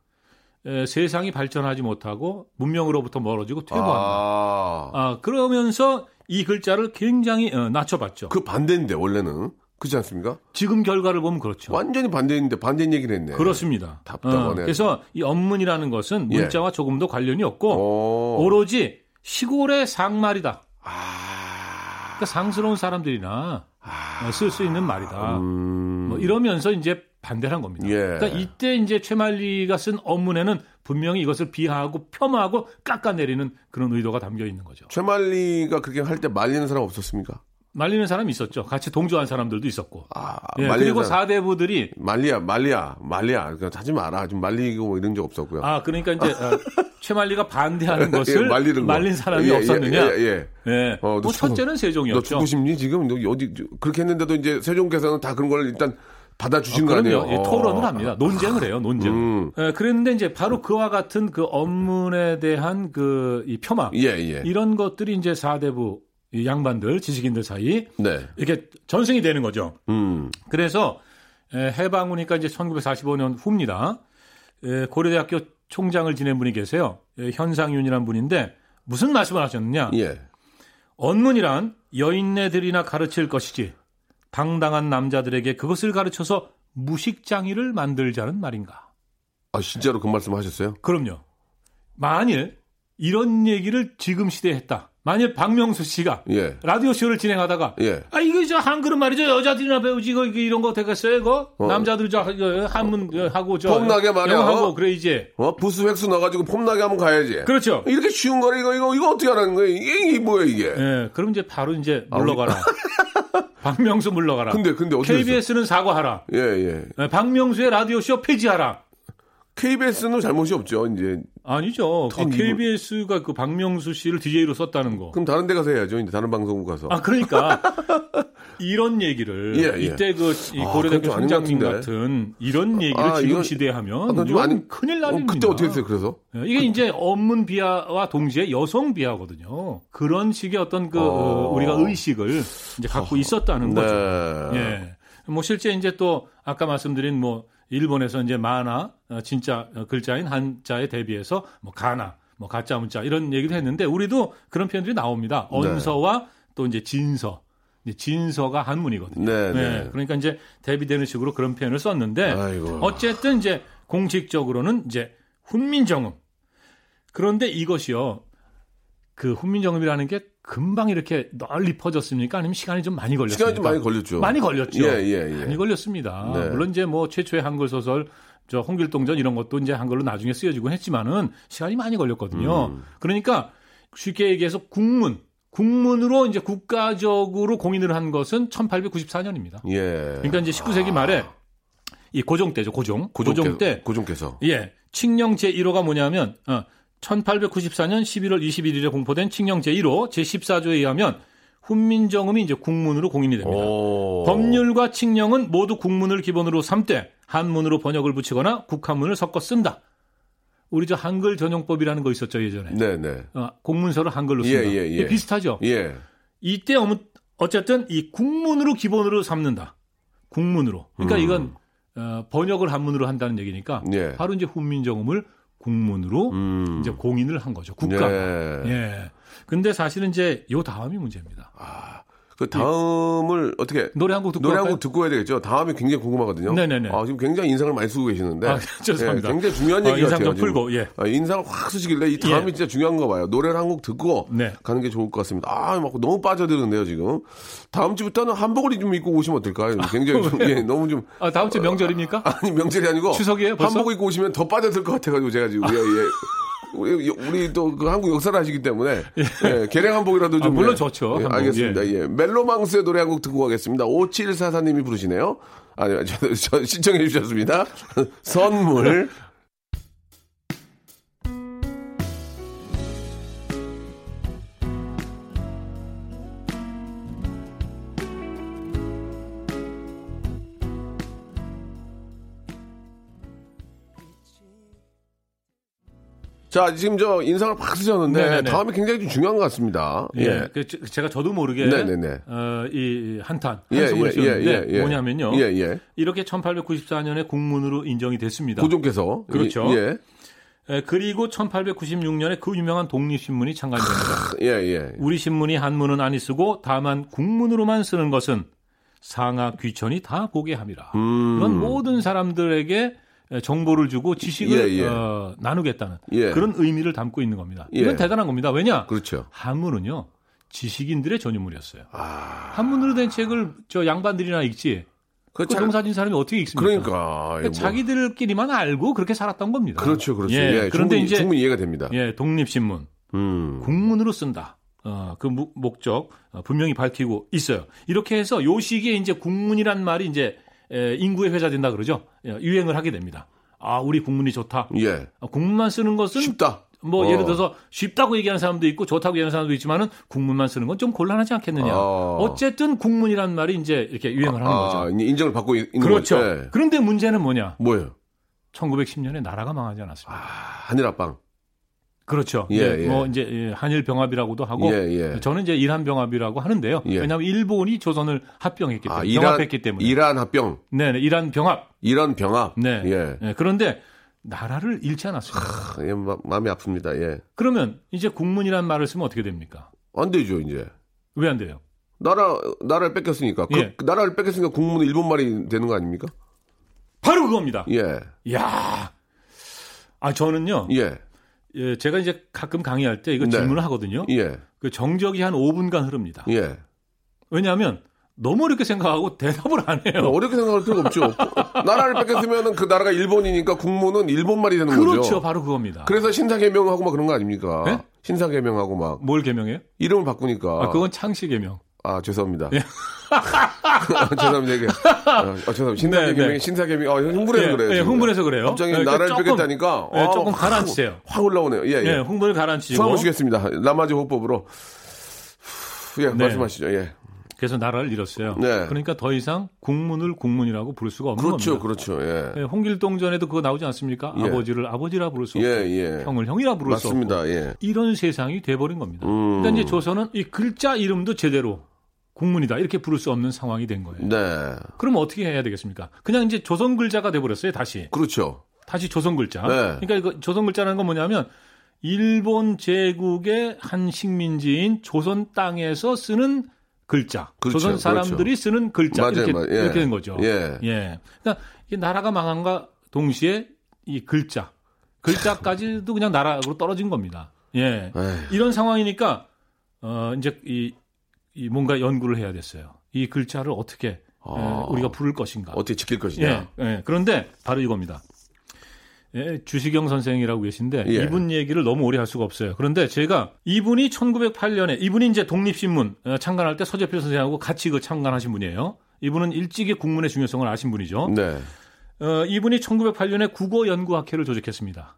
에, 세상이 발전하지 못하고 문명으로부터 멀어지고 퇴보한다. 아, 아. 그러면서 이 글자를 굉장히 어, 낮춰봤죠. 그 반대인데 원래는 그렇지 않습니까? 지금 결과를 보면 그렇죠. 완전히 반대인데 반대 얘기를 했네. 그렇습니다. 답답하네. 그래서 이 언문이라는 것은 예. 문자와 조금도 관련이 없고 오. 오로지 시골의 상말이다. 아. 그러니까 상스러운 사람들이나 쓸수 있는 말이다. 음. 뭐 이러면서 이제 반대를 한 겁니다. 예. 그러니까 이때 이제 최만리가 쓴 언문에는 분명히 이것을 비하하고 폄하하고 깎아내리는 그런 의도가 담겨 있는 거죠. 최말리가 그렇게 할 때 말리는 사람 없었습니까? 말리는 사람이 있었죠. 같이 동조한 사람들도 있었고. 아, 예, 그리고 사람. 사대부들이 말리야, 말리야, 말리야. 그냥 하지 마라. 좀 말리고 뭐 이런 적 없었고요. 아 그러니까 이제 어, *laughs* 최만리가 반대하는 것을 예, 말리는 거. 말린 사람이 예, 예, 없었느냐? 예, 예. 예. 어, 너뭐 첫째는 너 세종이었죠. 죽고 싶니 지금? 너 어디 그렇게 했는데도 이제 세종께서는 다 그런 걸 일단 받아주신 거 그럼요. 아니에요? 예, 토론을 어. 합니다. 논쟁을 해요. 논쟁. 음. 예, 그랬는데 이제 바로 그와 같은 그 언문에 대한 그 이 폄하 예, 예. 이런 것들이 이제 사대부 이 양반들 지식인들 사이 네. 이렇게 전승이 되는 거죠. 음. 그래서 에, 해방 후니까 이제 1945년 후입니다. 에, 고려대학교 총장을 지낸 분이 계세요. 에, 현상윤이라는 분인데 무슨 말씀을 하셨느냐? 예. 언문이란 여인네들이나 가르칠 것이지 당당한 남자들에게 그것을 가르쳐서 무식장이를 만들자는 말인가? 아, 진짜로 그 말씀 하셨어요? 그럼요. 만일 이런 얘기를 지금 시대에 했다. 만일 박명수 씨가 예. 라디오 쇼를 진행하다가 예. 아 이거 저 한글은 말이죠 여자들이나 배우지 이거 이거 이런 거 되겠어요 이거 어. 남자들 저 한문 하고 저 폼나게 말이야. 어? 그래 이제 어? 부스 획수 넣어가지고 폼나게 하면 가야지. 그렇죠. 이렇게 쉬운 거를 이거, 이거, 이거 어떻게 하라는 거야? 이게, 이게 뭐야, 이게? 예, 그럼 이제 바로 이제 물러가라. *laughs* 박명수 물러가라. 근데, 근데 어떻게? KBS는 사과하라. 예, 예. 예, 박명수의 라디오 쇼 폐지하라. KBS는 잘못이 없죠, 이제. 아니죠. 그 KBS가 그 박명수 씨를 DJ로 썼다는 거. 그럼 다른 데 가서 해야죠, 이제 다른 방송국 가서. 아, 그러니까 *laughs* 이런 얘기를 예, 예. 이때 그이 아, 아닌 총장님 것 같은 이런 얘기를 아, 지금 이건- 시대에 아, 하면 이건 아닌- 큰일 어, 날입니다. 그때 어떻게 했어요, 그래서? 예, 이게 이제 업문 비하와 동시에 여성 비하거든요. 그런 식의 어떤 그 어. 우리가 의식을 이제 갖고 있었다는 거죠. 네. 예. 뭐 실제 이제 또 아까 말씀드린 뭐 일본에서 이제 만화 어, 진짜 어, 글자인 한자에 대비해서 뭐 가나 뭐 가짜 문자 이런 얘기도 했는데 우리도 그런 표현들이 나옵니다. 네. 언서와 또 이제 진서. 진서가 한문이거든요. 네, 네. 그러니까 이제 대비되는 식으로 그런 표현을 썼는데 아이고. 어쨌든 이제 공식적으로는 이제 훈민정음. 그런데 이것이요. 그 훈민정음이라는 게 금방 이렇게 널리 퍼졌습니까? 아니면 시간이 좀 많이 걸렸습니까? 시간이 좀 많이 걸렸죠. 많이 걸렸죠. 예, 예, 예. 많이 걸렸습니다. 네. 물론 이제 뭐 최초의 한글 소설 저 홍길동전 이런 것도 이제 한글로 나중에 쓰여지곤 했지만은 시간이 많이 걸렸거든요. 음. 그러니까 쉽게 얘기해서 국문 국문으로 이제 국가적으로 공인을 한 것은 1894년입니다. 예. 그러니까 이제 19세기 말에 이 고종 때죠. 고종. 고종, 때 고종께서. 예. 칙령 제1호가 뭐냐면 어, 1894년 11월 21일에 공포된 칙령 제1호 제14조에 의하면 훈민정음이 이제 국문으로 공인이 됩니다. 오. 법률과 칙령은 모두 국문을 기본으로 삼되 한문으로 번역을 붙이거나 국한문을 섞어 쓴다. 우리 저 한글 전용법이라는 거 있었죠 예전에. 네네. 어, 공문서를 한글로 예, 쓴다. 예, 예. 이게 비슷하죠. 예. 이때 어무- 어쨌든 이 국문으로 기본으로 삼는다. 국문으로. 그러니까 음. 이건 어, 번역을 한문으로 한다는 얘기니까 예. 바로 이제 훈민정음을 국문으로 음. 이제 공인을 한 거죠. 국가. 예. 예. 근데 사실은 이제 요 다음이 문제입니다. 그 다음을 어떻게 노래 한 곡 듣고 노래 한? 곡 듣고 해야 되겠죠. 다음이 굉장히 궁금하거든요. 네네네. 아, 지금 굉장히 인상을 많이 쓰고 계시는데. 아, *laughs* 죄송합니다. 예, 굉장히 중요한 어, 얘기 인상 같아요. 좀 지금. 풀고, 예. 아, 인상을 확 쓰시길래 이 다음이 예. 진짜 중요한 거 봐요. 노래를 한 곡 듣고 네. 가는 게 좋을 것 같습니다. 아, 막 너무 빠져드는데요, 지금. 다음 주부터는 한복을 좀 입고 오시면 어떨까요? 굉장히 좀, 예, 너무 좀. 아, 다음 주 명절입니까? 아니, 명절이 아니고. 추석이에요, 벌써? 한복 입고 오시면 더 빠져들 것 같아가지고 제가 지금. 예, 예. 우리, 우리 또 그 한국 역사를 하시기 때문에 예, 개량 한복이라도 좀 아, 물론 예, 좋죠, 예, 한복. 알겠습니다. 예. 멜로망스의 노래 한 곡 듣고 가겠습니다. 5744님이 부르시네요. 아니, 저, 저 신청해 주셨습니다. *laughs* 선물. 자, 지금 저 인상을 확 쓰셨는데 네네네. 다음이 굉장히 좀 중요한 것 같습니다. 예. 예. 그 제- 제가 저도 모르게 네네네. 어, 이 한탄 예, 한숨을 예, 쉬었는데 예, 예, 예. 뭐냐면요. 예, 예. 이렇게 1894년에 국문으로 인정이 됐습니다. 고종께서. 그렇죠. 예. 예, 그리고 1896년에 그 유명한 독립신문이 창간이 됩니다. 예, 예. 우리 신문이 한문은 아니 쓰고 다만 국문으로만 쓰는 것은 상하 귀천이 다 보게 함이라. 음. 이런 모든 사람들에게 정보를 주고 지식을 예, 예. 어, 나누겠다는 예. 그런 의미를 담고 있는 겁니다. 예. 이건 대단한 겁니다. 왜냐? 그렇죠. 한문은요 지식인들의 전유물이었어요. 아. 한문으로 된 책을 저 양반들이나 읽지. 그그 참- 농사진 사람이 어떻게 읽습니까? 그러니까. 그러니까 뭐. 자기들끼리만 알고 그렇게 살았던 겁니다. 그렇죠, 그렇죠. 예, 예, 그런데 충분히, 이제 충분히 이해가 됩니다. 예, 독립신문 음. 국문으로 쓴다. 어, 그 무- 목적 어, 분명히 밝히고 있어요. 이렇게 해서 요 시기에 이제 국문이란 말이 이제 에, 인구에 회자된다 그러죠. 예, 유행을 하게 됩니다. 아, 우리 국문이 좋다. 예. 어, 국문만 쓰는 것은 쉽다. 뭐 어. 예를 들어서 쉽다고 얘기하는 사람도 있고 좋다고 얘기하는 사람도 있지만은 국문만 쓰는 건 좀 곤란하지 않겠느냐. 어. 어쨌든 국문이란 말이 이제 이렇게 유행을 하는 아, 거죠. 인정을 받고 있- 있는 그렇죠. 거죠. 예. 그런데 문제는 뭐냐? 뭐예요? 1910년에 나라가 망하지 않았습니까? 아, 한일 합방. 그렇죠. 예, 예, 예. 뭐 이제 예, 한일 병합이라고도 하고 예, 예. 저는 이제 이란 병합이라고 하는데요. 예. 왜냐하면 일본이 조선을 합병했기 때문에 아, 이란, 병합했기 때문에. 이란 합병. 네, 네, 이란 병합. 이란 병합. 네. 예. 예, 그런데 나라를 잃지 않았습니다. 아, 예, 마, 마음이 아픕니다. 예. 그러면 이제 국문이란 말을 쓰면 어떻게 됩니까? 안 되죠, 이제. 왜 안 돼요? 나라, 나라를 뺏겼으니까. 그, 예. 그 나라를 뺏겼으니까 국문은 일본 말이 되는 거 아닙니까? 바로 그겁니다. 예. 야. 아, 저는요. 예. 예, 제가 이제 가끔 강의할 때 이거 네. 질문을 하거든요. 예. 그 정적이 한 5분간 흐릅니다. 예. 왜냐하면 너무 어렵게 생각하고 대답을 안 해요. 어렵게 생각할 필요가 없죠. 나라를 뺏겼으면 그 나라가 일본이니까 국문은 일본말이 되는 그렇죠. 거죠. 바로 그겁니다. 그래서 신사개명하고 막 그런 거 아닙니까? 네? 신사개명하고 막 뭘 개명해요? 이름을 바꾸니까. 아, 그건 창씨 개명. 아, 죄송합니다. 예. *laughs* 죄송합니다. 이게. 아, 죄송합니다. 신사개명이 네, 네. 신사개명이 아, 흥분해서 예, 그래요. 예. 흥분해서 그래요. 갑자기 예, 나라를 조금, 뺏겼다니까. 예, 아, 조금 확- 가라앉히세요. 확 올라오네요. 예, 예. 예, 흥분을 가라앉히고. 수함을 쉬겠습니다. 남아지 호법으로. 예, 네. 말씀하시죠. 예. 그래서 나라를 잃었어요. 네. 그러니까 더 이상 국문을 국문이라고 부를 수가 없는 그렇죠, 겁니다. 그렇죠. 예. 예, 홍길동전에도 그거 나오지 않습니까? 예. 아버지를 아버지라 부를 수 예, 없고 예. 형을 형이라 부를 수 없고 맞습니다. 예. 이런 세상이 돼버린 겁니다. 음. 그러니까 이제 조선은 이 글자 이름도 제대로 국문이다 이렇게 부를 수 없는 상황이 된 거예요. 네. 그럼 어떻게 해야 되겠습니까? 그냥 이제 조선 글자가 돼버렸어요. 다시 그렇죠. 다시 조선 글자. 네. 그러니까 이거 조선 글자라는 건 뭐냐면 일본 제국의 한 식민지인 조선 땅에서 쓰는 글자. 그렇죠, 조선 사람들이 그렇죠. 쓰는 글자 맞아요, 이렇게, 맞아요. 예. 이렇게 된 거죠. 예. 그러니까 이 나라가 망한과 동시에 이 글자, 글자까지도 그냥 나라로 떨어진 겁니다. 예. 에이. 이런 상황이니까 어 이제 이, 이 뭔가 연구를 해야 됐어요. 이 글자를 어떻게 아. 에, 우리가 부를 것인가. 어떻게 지킬 것이냐. 예, 예. 그런데 바로 이겁니다. 예, 주시경 선생이라고 계신데 예. 이분 얘기를 너무 오래 할 수가 없어요. 그런데 제가 이분이 1908년에 이분이 이제 독립신문 어, 창간할 때 서재필 선생하고 같이 그 창간하신 분이에요. 이분은 일찍이 국문의 중요성을 아신 분이죠. 네. 어, 이분이 1908년에 국어연구학회를 조직했습니다.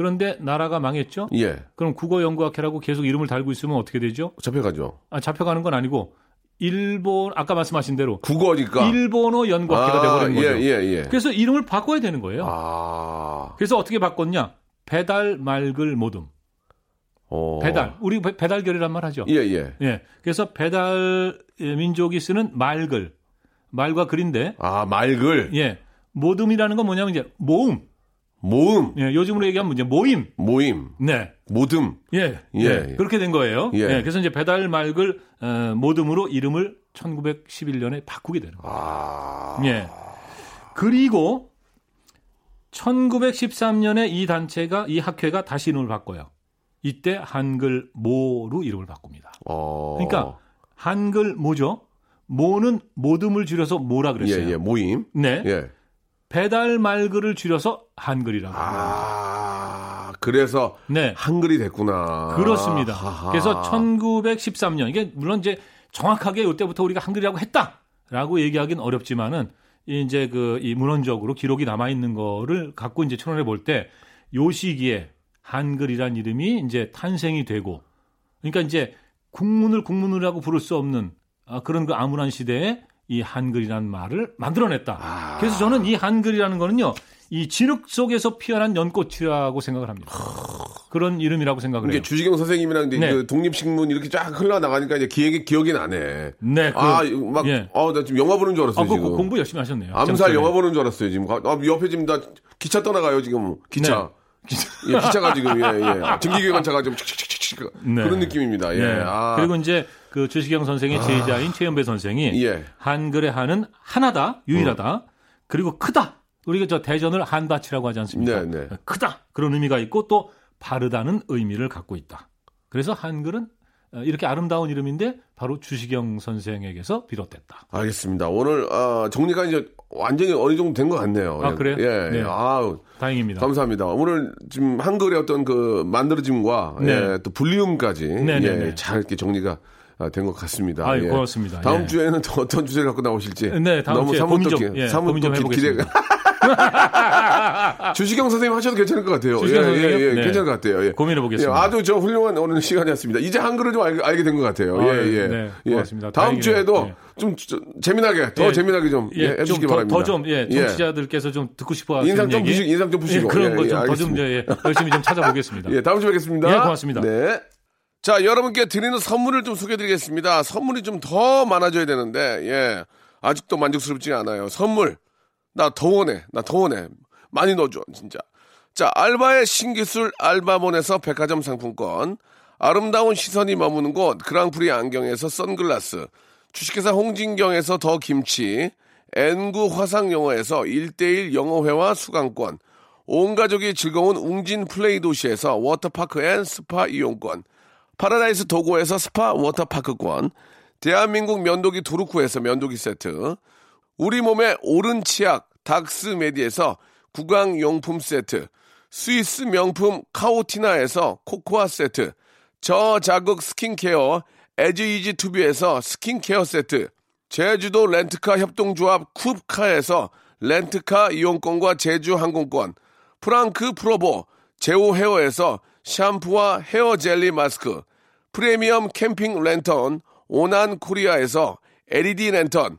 그런데 나라가 망했죠. 예. 그럼 국어연구학회라고 계속 이름을 달고 있으면 어떻게 되죠? 잡혀가죠. 아, 잡혀가는 건 아니고 일본 아까 말씀하신 대로 국어니까. 일본어 연구학회가 아, 돼버린 거죠. 예, 예, 예. 그래서 이름을 바꿔야 되는 거예요. 아. 그래서 어떻게 바꿨냐? 배달 말글 모둠. 어. 배달. 우리 배- 배달결이란 말 하죠. 예, 예. 예. 그래서 배달 민족이 쓰는 말글. 말과 글인데 아, 말글. 예. 모둠이라는 건 뭐냐면 이제 모음. 모음. 예, 요즘으로 얘기하면 이제 모임. 모임. 네. 모듬. 예, 예. 예, 그렇게 된 거예요. 예. 예. 그래서 이제 배달 말글 어, 모듬으로 이름을 1911년에 바꾸게 되는 거예요. 아. 예. 그리고 1913년에 이 단체가 이 학회가 다시 이름을 바꿔요. 이때 한글 모로 이름을 바꿉니다. 어. 그러니까 한글 모죠. 모는 모듬을 줄여서 모라 예, 그랬어요. 예. 모임. 네. 예. 배달 말글을 줄여서 한글이라고. 아. 그래서 네. 한글이 됐구나. 그렇습니다. 하하. 그래서 1913년 이게 물론 이제 정확하게 이때부터 우리가 한글이라고 했다라고 얘기하기는 어렵지만은 이제 그 이 문헌적으로 기록이 남아 있는 거를 갖고 이제 추론해 볼 때 요 시기에 한글이란 이름이 이제 탄생이 되고 그러니까 이제 국문을 국문이라고 부를 수 없는 아, 그런 그 암울한 시대에 이 한글이란 말을 만들어냈다. 아. 그래서 저는 이 한글이라는 거는요, 이 진흙 속에서 피어난 연꽃이라고 생각을 합니다. 그런 이름이라고 생각을 이게 해요. 주지경 선생님이랑 네. 그 독립신문 이렇게 쫙 흘러나가니까 이제 기억이, 기억이 나네. 네, 그, 아, 막, 예. 어, 나 지금 영화 보는 줄 알았어요, 아, 그 지금. 공부 열심히 하셨네요. 암살. 영화 보는 줄 알았어요, 지금. 아, 옆에 지금 나 기차 떠나가요, 지금. 기차. 예, 기차가 지금, 예, 예. 증기기관차가 지금 칙칙칙칙 네. 그런 느낌입니다, 예. 네. 아. 그리고 이제 그 주시경 선생의 제자인 최연배 선생이 예. 한글의 한은 하나다, 유일하다, 그리고 크다. 우리가 저 대전을 한다치라고 하지 않습니까? 네, 네. 크다 그런 의미가 있고 또 바르다는 의미를 갖고 있다. 그래서 한글은 어, 이렇게 아름다운 이름인데 바로 주시경 선생에게서 비롯됐다. 알겠습니다. 오늘, 아, 정리가 이제 완전히 어느 정도 된 것 같네요. 아, 그래요? 예, 네. 예. 아우. 다행입니다. 감사합니다. 오늘 지금 한글의 어떤 그 만들어짐과 네. 예, 또 불리움까지 네, 네, 예, 네. 잘 이렇게 정리가 된 것 같습니다. 아유, 예. 고맙습니다. 다음 예. 주에는 또 어떤 주제를 갖고 나오실지 네, 다음 너무 주에 사뭇 또 좀, 기- 예, 사뭇 좀또 기- 기대가 *laughs* 주시경 선생님 하셔도 괜찮을 것 같아요. 예, 예, 선생님? 예, 네. 괜찮을 것 같아요. 예. 고민해 보겠습니다. 예, 아주 저 훌륭한 오늘 시간이었습니다. 이제 한글을 좀 알, 알게 된 것 같아요. 아, 예, 예. 네, 예. 고맙습니다. 다음 다행이네요. 주에도 예. 좀, 좀 재미나게 더 예, 재미나게 좀 예, 좀 해주시기 더, 바랍니다. 더 좀, 예, 예. 정치자들께서 좀 듣고 싶어 인상 좀 얘기. 부시고, 인상 좀 부시고. 예, 그런 예, 거 예, 좀더좀 알겠습니다. 예, 열심히 좀 찾아보겠습니다. *laughs* 예, 다음 주에 뵙겠습니다. 예, 고맙습니다. 네. 자, 여러분께 드리는 선물을 좀 소개해 드리겠습니다. 선물이 좀 더 많아져야 되는데, 예. 아직도 만족스럽지 않아요. 선물. 나 더 원해. 나 더 원해. 많이 넣어줘, 진짜. 자, 알바의 신기술 알바몬에서 백화점 상품권. 아름다운 시선이 머무는 곳 그랑프리 안경에서 선글라스. 주식회사 홍진경에서 더 김치. 엔구 화상영어에서 1대1 영어회화 수강권. 온 가족이 즐거운 웅진 플레이 도시에서 워터파크 and 스파 이용권, 파라다이스 도고에서 스파 워터파크권, 대한민국 면도기 도루코에서 면도기 세트, 우리 몸의 오른 치약 닥스메디에서 구강용품 세트, 스위스 명품 카오티나에서 코코아 세트, 저자극 스킨케어 에즈이지 투비에서 스킨케어 세트, 제주도 렌트카 협동조합 쿱카에서 렌트카 이용권과 제주 항공권, 프랑크 프로보 제오 헤어에서 샴푸와 헤어 젤리 마스크, 프리미엄 캠핑 랜턴 오난 코리아에서 LED 랜턴,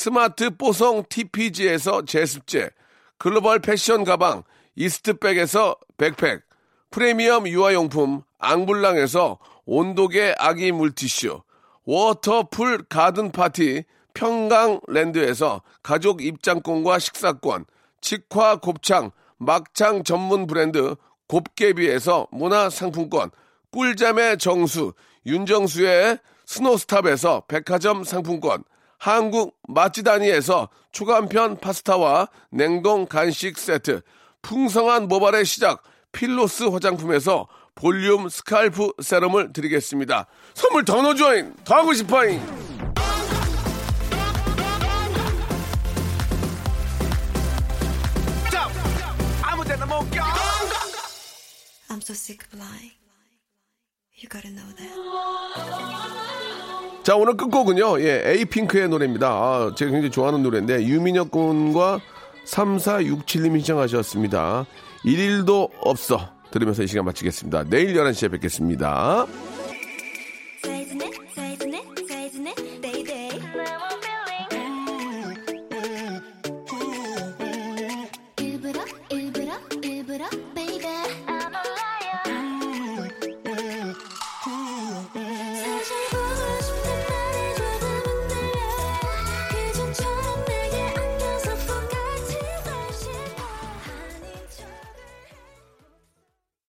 스마트 뽀송 TPG에서 제습제, 글로벌 패션 가방 이스트팩에서 백팩, 프리미엄 유아용품 앙블랑에서 온도계 아기 물티슈, 워터풀 가든 파티 평강랜드에서 가족 입장권과 식사권, 직화 곱창 막창 전문 브랜드 곱개비에서 문화상품권, 꿀잠의 정수 윤정수의 스노스탑에서 백화점 상품권, 한국 맛지다니에서 초간편 파스타와 냉동 간식 세트, 풍성한 모발의 시작 필로스 화장품에서 볼륨 스칼프 세럼을 드리겠습니다. 선물 더 넣어줘잉! 더 하고 싶어잉! I'm so sick. 자, 오늘 끝곡은요, 예, 에이핑크의 노래입니다. 아, 제가 굉장히 좋아하는 노래인데, 유민혁 군과 3467님이 신청하셨습니다. 일일도 없어. 들으면서 이 시간 마치겠습니다. 내일 11시에 뵙겠습니다.